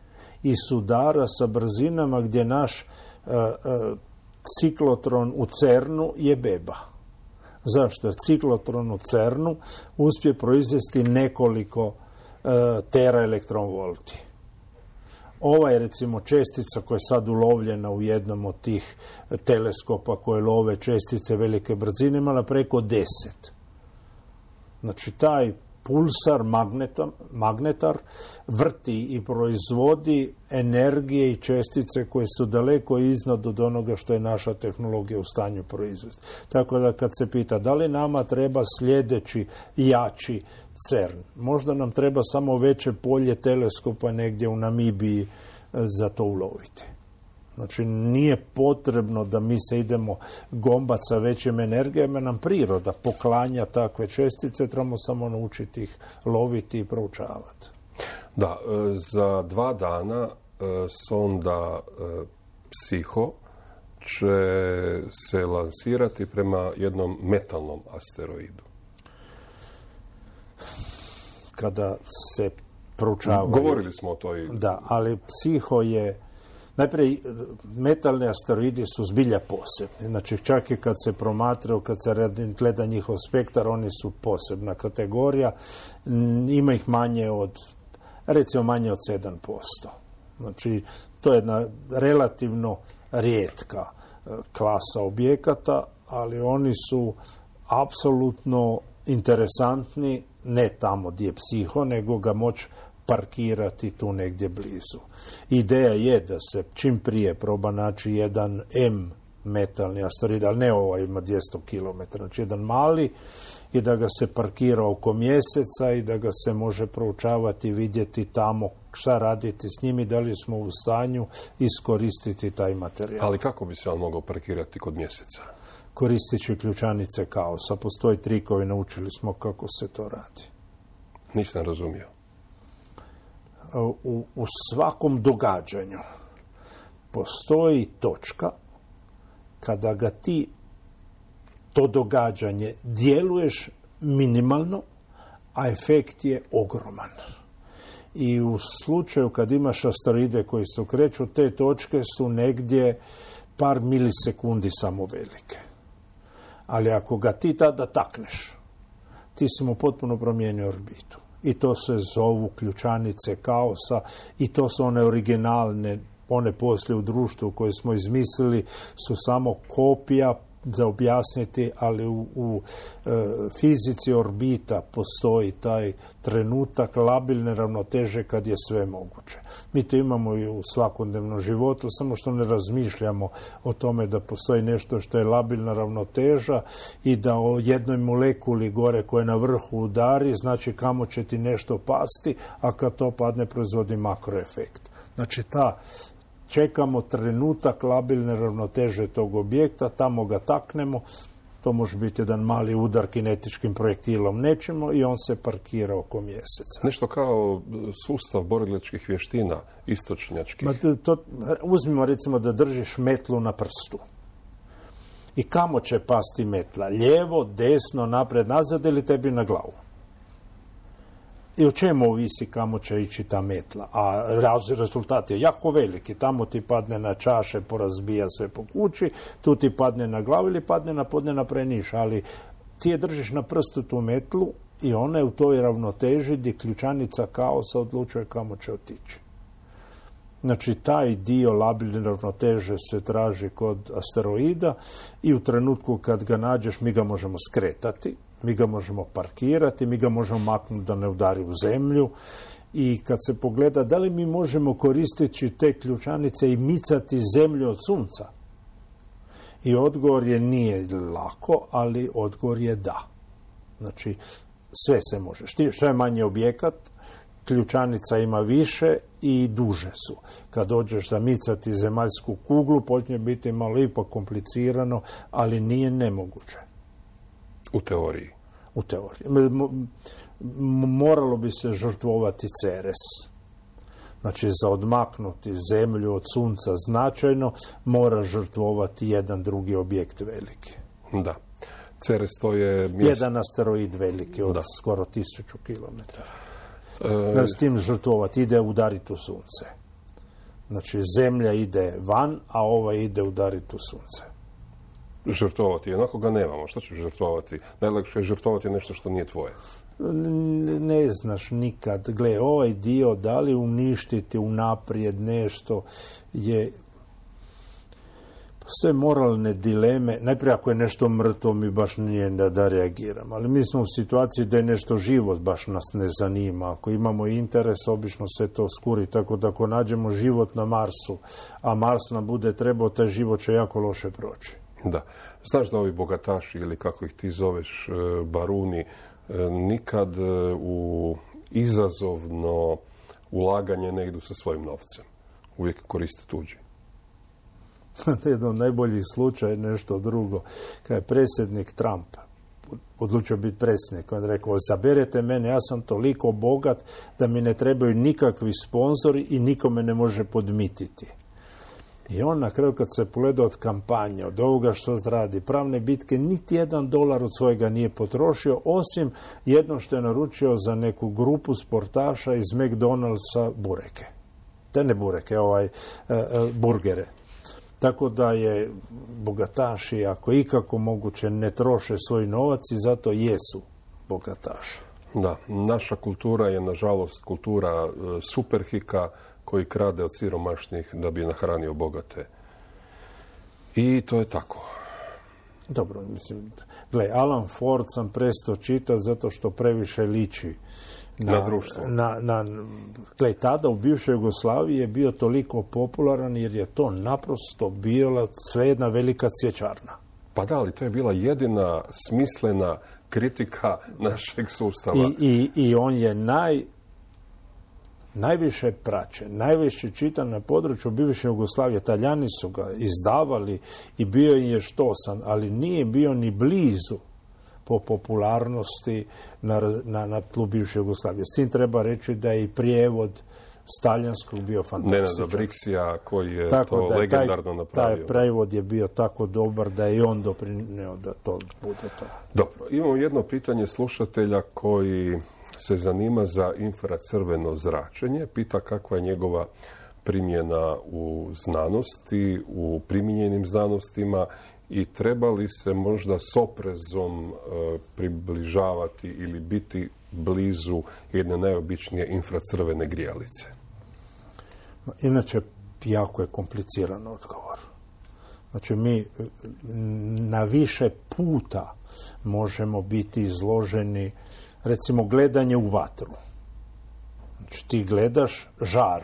i sudara sa brzinama gdje naš e, e, ciklotron u CERNu je beba. Zašto? Ciklotron u CERNu uspije proizvesti nekoliko uh, tera elektronvolti. Ova je recimo čestica koja je sad ulovljena u jednom od tih teleskopa koje love čestice velike brzine imala preko deset. Znači taj pulsar magnetar vrti i proizvodi energije i čestice koje su daleko iznad od onoga što je naša tehnologija u stanju proizvesti. Tako da kad se pita da li nama treba sljedeći jači CERN, možda nam treba samo veće polje teleskopa negdje u Namibiji e, za to uloviti. Znači nije potrebno da mi se idemo gombat sa većim energijama, nam priroda poklanja takve čestice, trebamo samo naučiti ih loviti i proučavati. Da, e, za dva dana e, sonda e, Psiho će se lansirati prema jednom metalnom asteroidu. Kada se proučavaju... Govorili smo o toj... Da, ali Psiho je Najprije, metalni asteroidi su zbilja posebni. Znači, čak i kad se promatraju, kad se gleda njihov spektar, oni su posebna kategorija. Ima ih manje od, recimo manje od 7%. Znači, to je jedna relativno rijetka e, klasa objekata, ali oni su apsolutno interesantni, ne tamo gdje je psiho, nego ga moći parkirati tu negdje blizu. Ideja je da se čim prije proba naći jedan M metalni asteroid, ali ne ovo ima 200 km, znači jedan mali i da ga se parkira oko mjeseca i da ga se može proučavati i vidjeti tamo šta raditi s njimi, da li smo u stanju iskoristiti taj materijal. Ali kako bi se on mogao parkirati kod mjeseca? Koristeći ključanice kaosa. Postoji trikovi, naučili smo kako se to radi. Nisam razumio. U, u svakom događanju postoji točka kada ga ti to događanje djeluješ minimalno, a efekt je ogroman. I u slučaju kad imaš asteroide koji se okreću, te točke su negdje par milisekundi samo velike. Ali ako ga ti tada takneš, ti si mu potpuno promijenio orbitu. I to se zovu ključanice kaosa i to su one originalne, one poslije u društvu koje smo izmislili su samo kopija za objasniti, ali u, u e, fizici orbita postoji taj trenutak labilne ravnoteže kad je sve moguće. Mi to imamo i u svakodnevnom životu, samo što ne razmišljamo o tome da postoji nešto što je labilna ravnoteža i da o jednoj molekuli gore koje na vrhu udari, znači kamo će ti nešto pasti, a kad to padne proizvodi makroefekt. Znači ta čekamo trenutak labilne ravnoteže tog objekta, tamo ga taknemo, to može biti jedan mali udar kinetičkim projektilom nećemo i on se parkira oko mjeseca. Nešto kao sustav borilačkih vještina, istočnjačkih. to, uzmimo recimo da držiš metlu na prstu. I kamo će pasti metla? Lijevo, desno, napred, nazad ili tebi na glavu? I o čemu ovisi kamo će ići ta metla. A rezultat je jako veliki. Tamo ti padne na čaše, porazbija sve po kući, tu ti padne na glavu ili padne na podne preniš. Ali ti je držiš na prstu tu metlu i ona je u toj ravnoteži gdje ključanica kaosa odlučuje kamo će otići. Znači, taj dio labilne ravnoteže se traži kod asteroida i u trenutku kad ga nađeš mi ga možemo skretati mi ga možemo parkirati, mi ga možemo maknuti da ne udari u zemlju i kad se pogleda da li mi možemo koristiti te ključanice i micati zemlju od sunca. I odgovor je nije lako, ali odgovor je da. Znači, sve se može. Što je manji objekat, ključanica ima više i duže su. Kad dođeš zamicati zemaljsku kuglu, počne biti malo ipak komplicirano, ali nije nemoguće. U teoriji? U teoriji. Moralo bi se žrtvovati Ceres. Znači, za odmaknuti zemlju od sunca značajno, mora žrtvovati jedan drugi objekt veliki. Da. Ceres to je... Jedan asteroid veliki od skoro tisuću kilometara. E... S tim žrtvovati ide udariti u sunce. Znači, zemlja ide van, a ova ide udariti u sunce žrtvovati. Onako ga nemamo. Što ćeš žrtvovati? Najlakše je žrtvovati nešto što nije tvoje. Ne znaš nikad. Gle, ovaj dio, da li uništiti unaprijed nešto je postoje moralne dileme. Najprije ako je nešto mrtvo, mi baš nije da, da reagiramo. Ali mi smo u situaciji da je nešto život baš nas ne zanima. Ako imamo interes, obično se to skuri. Tako da ako nađemo život na Marsu, a Mars nam bude trebao, taj život će jako loše proći. Da. Znaš da ovi bogataši ili kako ih ti zoveš e, baruni e, nikad e, u izazovno ulaganje ne idu sa svojim novcem. Uvijek koriste tuđi. <laughs> Jedan od najboljih slučaja nešto drugo. Kad je predsjednik Trump odlučio biti predsjednik, on je rekao, zaberete mene, ja sam toliko bogat da mi ne trebaju nikakvi sponzori i nikome ne može podmititi. I on na kraju kad se pogleda od kampanje, od ovoga što radi, pravne bitke, niti jedan dolar od svojega nije potrošio, osim jedno što je naručio za neku grupu sportaša iz McDonald'sa bureke. Te ne bureke, ovaj, e, e, burgere. Tako da je bogataši, ako ikako moguće, ne troše svoj novac i zato jesu bogataši. Da, naša kultura je nažalost kultura e, superhika, koji krade od siromašnih da bi nahranio bogate. I to je tako. Dobro, mislim, gle, Alan Ford sam presto čitao zato što previše liči na, na društvo. Na, na, gle, tada u bivšoj Jugoslaviji je bio toliko popularan jer je to naprosto bila sve jedna velika cvjećarna. Pa da, ali to je bila jedina smislena kritika našeg sustava. I, i, i on je naj najviše praćen, najviše čitan na području bivše Jugoslavije. Italijani su ga izdavali i bio je štosan, ali nije bio ni blizu po popularnosti na, na, na tlu bivše Jugoslavije. S tim treba reći da je i prijevod Staljanskog bio fantastičan. Nenada Briksija koji je tako to da, legendarno taj, napravio. Taj prevod je bio tako dobar da je i on doprinio da to bude to. Dobro, imamo jedno pitanje slušatelja koji se zanima za infracrveno zračenje. Pita kakva je njegova primjena u znanosti, u primjenjenim znanostima i treba li se možda s oprezom e, približavati ili biti blizu jedne najobičnije infracrvene grijalice? Inače, jako je kompliciran odgovor. Znači, mi na više puta možemo biti izloženi, recimo, gledanje u vatru. Znači, ti gledaš žar,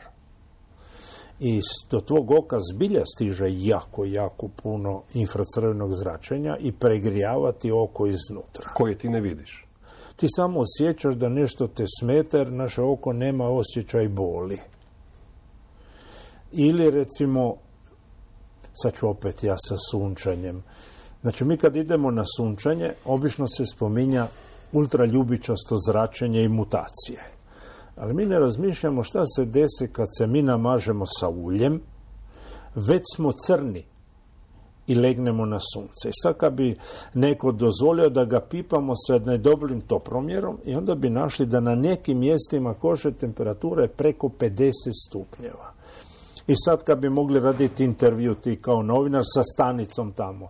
i do tvog oka zbilja stiže jako, jako puno infracrvenog zračenja i pregrijavati oko iznutra. Koje ti ne vidiš? Ti samo osjećaš da nešto te smeta jer naše oko nema osjećaj boli. Ili recimo, sad ću opet ja sa sunčanjem. Znači mi kad idemo na sunčanje, obično se spominja ultraljubičasto zračenje i mutacije. Ali mi ne razmišljamo šta se desi kad se mi namažemo sa uljem, već smo crni i legnemo na sunce. I sad kad bi neko dozvolio da ga pipamo sa nedobrim topromjerom i onda bi našli da na nekim mjestima kože temperatura je preko 50 stupnjeva. I sad kad bi mogli raditi intervju ti kao novinar sa stanicom tamo,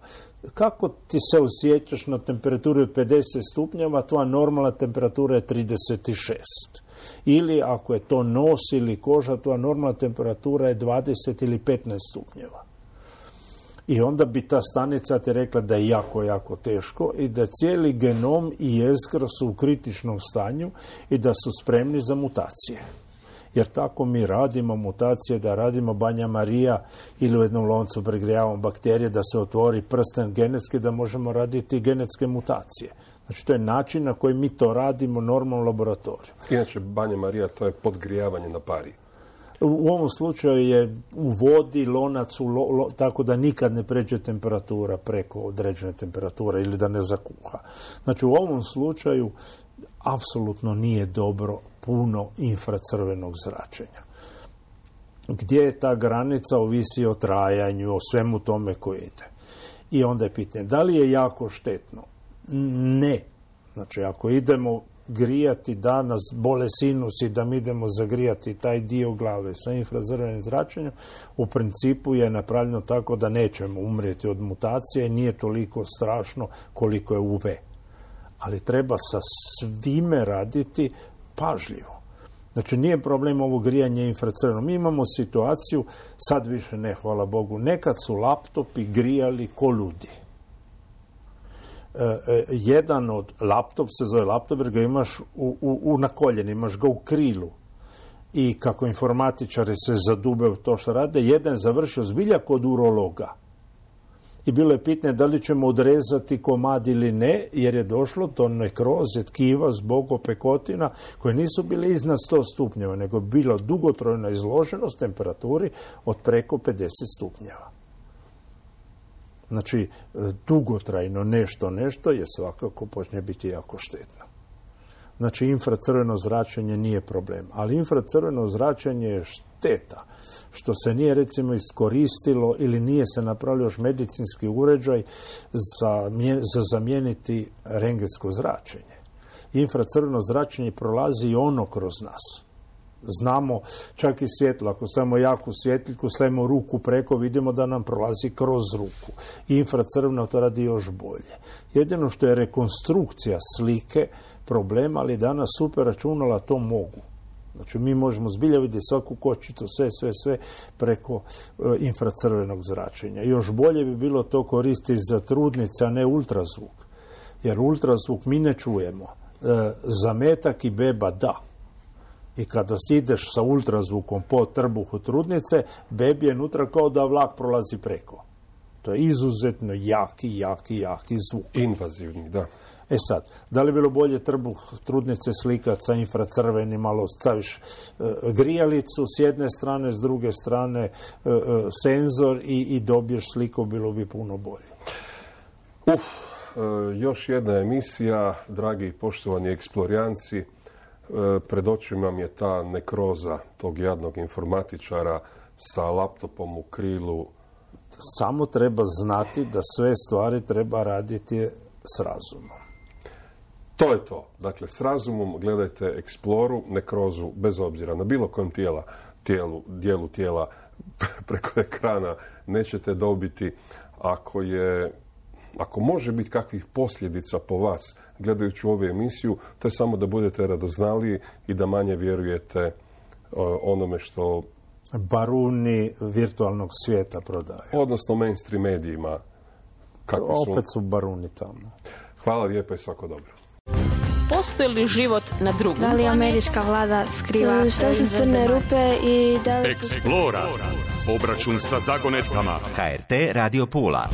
kako ti se osjećaš na temperaturi od 50 stupnjeva, tvoja normalna temperatura je 36 ili ako je to nos ili koža, to normalna temperatura je 20 ili 15 stupnjeva. I onda bi ta stanica ti rekla da je jako, jako teško i da cijeli genom i jezgra su u kritičnom stanju i da su spremni za mutacije. Jer tako mi radimo mutacije, da radimo Banja Marija ili u jednom loncu pregrijavamo bakterije, da se otvori prsten genetski, da možemo raditi genetske mutacije. Znači, to je način na koji mi to radimo normalno u laboratoriju. Inače, Banja Marija, to je podgrijavanje na pari. U ovom slučaju je u vodi, lonac, u tako da nikad ne pređe temperatura preko određene temperature ili da ne zakuha. Znači, u ovom slučaju apsolutno nije dobro puno infracrvenog zračenja. Gdje je ta granica ovisi o trajanju, o svemu tome koji ide. I onda je pitanje, da li je jako štetno? Ne. Znači, ako idemo grijati danas bole sinus i da mi idemo zagrijati taj dio glave sa infrazrvenim zračenjem, u principu je napravljeno tako da nećemo umrijeti od mutacije, nije toliko strašno koliko je UV. Ali treba sa svime raditi pažljivo. Znači nije problem ovo grijanje infracrveno. Mi imamo situaciju, sad više ne, hvala Bogu, nekad su laptopi grijali ko ludi. E, e, jedan od laptop se zove laptop jer ga imaš u, na koljeni, imaš ga u krilu i kako informatičari se zadube u to što rade, jedan je završio zbilja kod urologa. I bilo je pitanje da li ćemo odrezati komad ili ne, jer je došlo do nekroze tkiva zbog opekotina koje nisu bile iznad 100 stupnjeva, nego bilo dugotrojna izloženost temperaturi od preko 50 stupnjeva. Znači, e, dugotrajno nešto, nešto je svakako počne biti jako štetno. Znači, infracrveno zračenje nije problem, ali infracrveno zračenje je šteta što se nije recimo iskoristilo ili nije se napravio još medicinski uređaj za, za zamijeniti rengetsko zračenje. Infracrveno zračenje prolazi i ono kroz nas znamo čak i svjetlo. Ako stavimo jaku svjetljku, stavimo ruku preko, vidimo da nam prolazi kroz ruku. Infracrveno to radi još bolje. Jedino što je rekonstrukcija slike problem, ali danas super računala to mogu. Znači mi možemo zbilja vidjeti svaku kočicu, sve, sve, sve preko e, infracrvenog zračenja. Još bolje bi bilo to koristiti za trudnice, a ne ultrazvuk. Jer ultrazvuk mi ne čujemo. E, zametak i beba da i kada si ideš sa ultrazvukom po trbuhu trudnice, bebi je nutra kao da vlak prolazi preko. To je izuzetno jaki, jaki, jaki zvuk. Invazivni, da. E sad, da li bilo bolje trbuh trudnice slikat sa infracrvenim, malo staviš e, grijalicu s jedne strane, s druge strane e, e, senzor i, i dobiješ sliku, bilo bi puno bolje. Uf, još jedna emisija, dragi i poštovani eksplorijanci, pred očima mi je ta nekroza tog jadnog informatičara sa laptopom u krilu. Samo treba znati da sve stvari treba raditi s razumom. To je to. Dakle, s razumom gledajte eksploru, nekrozu, bez obzira na bilo kojem tijela, tijelu, dijelu tijela <laughs> preko ekrana nećete dobiti ako je ako može biti kakvih posljedica po vas gledajući ovu emisiju, to je samo da budete radoznaliji i da manje vjerujete onome što baruni virtualnog svijeta prodaju. Odnosno mainstream medijima. Opet su baruni tamo. Hvala lijepo i svako dobro. Postoji li život na drugom? Da li američka vlada skriva... E, što su crne rupe i da li... Eksplora. Obračun sa zagonetkama. HRT Radio Pula.